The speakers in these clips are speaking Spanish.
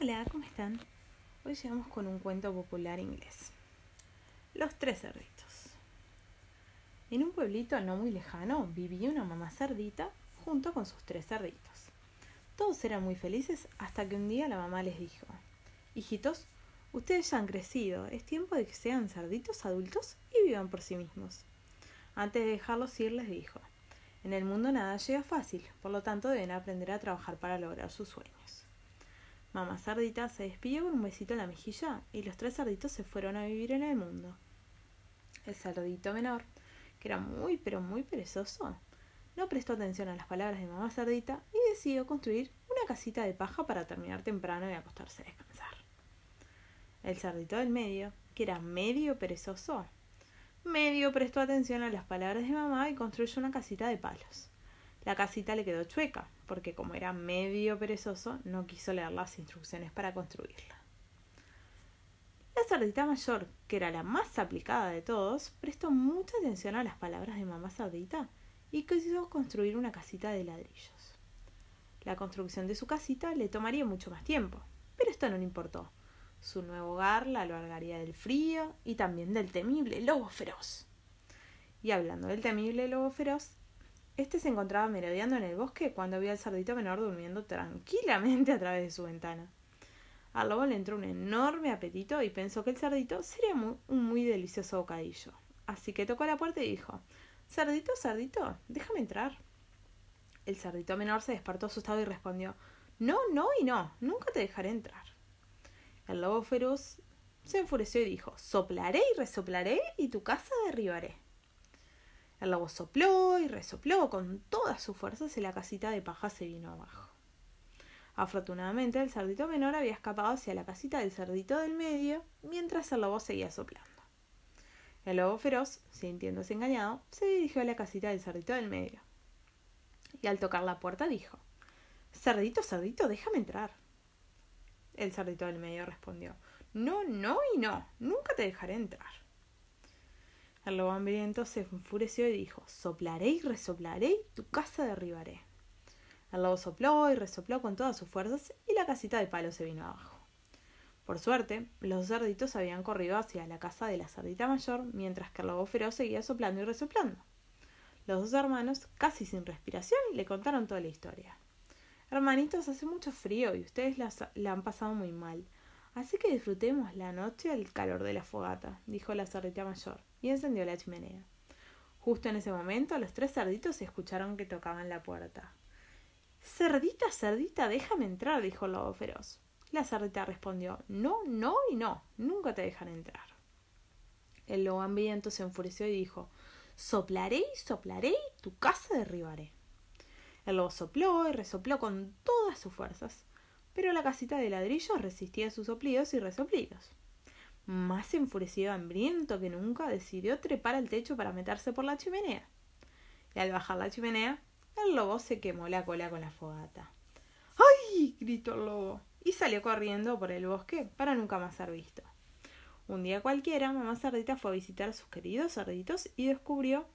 Hola, ¿cómo están? Hoy llegamos con un cuento popular inglés. Los tres cerditos. En un pueblito no muy lejano vivía una mamá cerdita junto con sus tres cerditos. Todos eran muy felices hasta que un día la mamá les dijo, Hijitos, ustedes ya han crecido, es tiempo de que sean cerditos adultos y vivan por sí mismos. Antes de dejarlos ir les dijo, En el mundo nada llega fácil, por lo tanto deben aprender a trabajar para lograr sus sueños. Mamá cerdita se despidió con un besito en la mejilla y los tres cerditos se fueron a vivir en el mundo. El cerdito menor, que era muy pero muy perezoso, no prestó atención a las palabras de mamá cerdita y decidió construir una casita de paja para terminar temprano y acostarse a descansar. El cerdito del medio, que era medio perezoso, medio prestó atención a las palabras de mamá y construyó una casita de palos. La casita le quedó chueca, porque como era medio perezoso, no quiso leer las instrucciones para construirla. La cerdita mayor, que era la más aplicada de todos, prestó mucha atención a las palabras de mamá cerdita y quiso construir una casita de ladrillos. La construcción de su casita le tomaría mucho más tiempo, pero esto no le importó. Su nuevo hogar la alargaría del frío y también del temible lobo feroz. Y hablando del temible lobo feroz, este se encontraba merodeando en el bosque cuando vio al cerdito menor durmiendo tranquilamente a través de su ventana. Al lobo le entró un enorme apetito y pensó que el cerdito sería un muy delicioso bocadillo. Así que tocó la puerta y dijo Cerdito, cerdito, déjame entrar. El cerdito menor se despertó asustado y respondió No, no y no, nunca te dejaré entrar. El lobo feroz se enfureció y dijo Soplaré y resoplaré y tu casa derribaré. El lobo sopló y resopló con todas sus fuerzas y la casita de paja se vino abajo. Afortunadamente el cerdito menor había escapado hacia la casita del cerdito del medio mientras el lobo seguía soplando. El lobo feroz, sintiéndose engañado, se dirigió a la casita del cerdito del medio. Y al tocar la puerta dijo Cerdito, cerdito, déjame entrar. El cerdito del medio respondió No, no y no, nunca te dejaré entrar. El lobo hambriento se enfureció y dijo Soplaré y resoplaré y tu casa derribaré. El lobo sopló y resopló con todas sus fuerzas y la casita de palo se vino abajo. Por suerte, los cerditos habían corrido hacia la casa de la cerdita mayor, mientras que el lobo feroz seguía soplando y resoplando. Los dos hermanos, casi sin respiración, le contaron toda la historia. Hermanitos, hace mucho frío y ustedes la, han pasado muy mal. Así que disfrutemos la noche al calor de la fogata, dijo la cerdita mayor y encendió la chimenea. Justo en ese momento los tres cerditos escucharon que tocaban la puerta. Cerdita, cerdita, déjame entrar, dijo el lobo feroz. La cerdita respondió No, no y no, nunca te dejan entrar. El lobo hambriento se enfureció y dijo Soplaré y soplaré y tu casa derribaré. El lobo sopló y resopló con todas sus fuerzas, pero la casita de ladrillo resistía sus soplidos y resoplidos más enfurecido hambriento que nunca, decidió trepar al techo para meterse por la chimenea. Y al bajar la chimenea, el lobo se quemó la cola con la fogata. ¡Ay! gritó el lobo y salió corriendo por el bosque para nunca más ser visto. Un día cualquiera, mamá cerdita fue a visitar a sus queridos cerditos y descubrió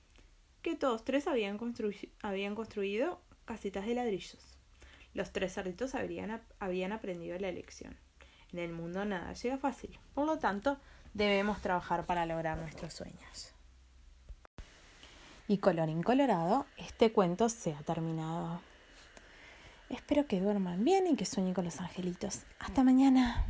que todos tres habían, construido casitas de ladrillos. Los tres cerditos habían aprendido la lección. En el mundo nada llega fácil, por lo tanto debemos trabajar para lograr nuestros sueños. Y colorín colorado, este cuento se ha terminado. Espero que duerman bien y que sueñen con los angelitos. Hasta mañana.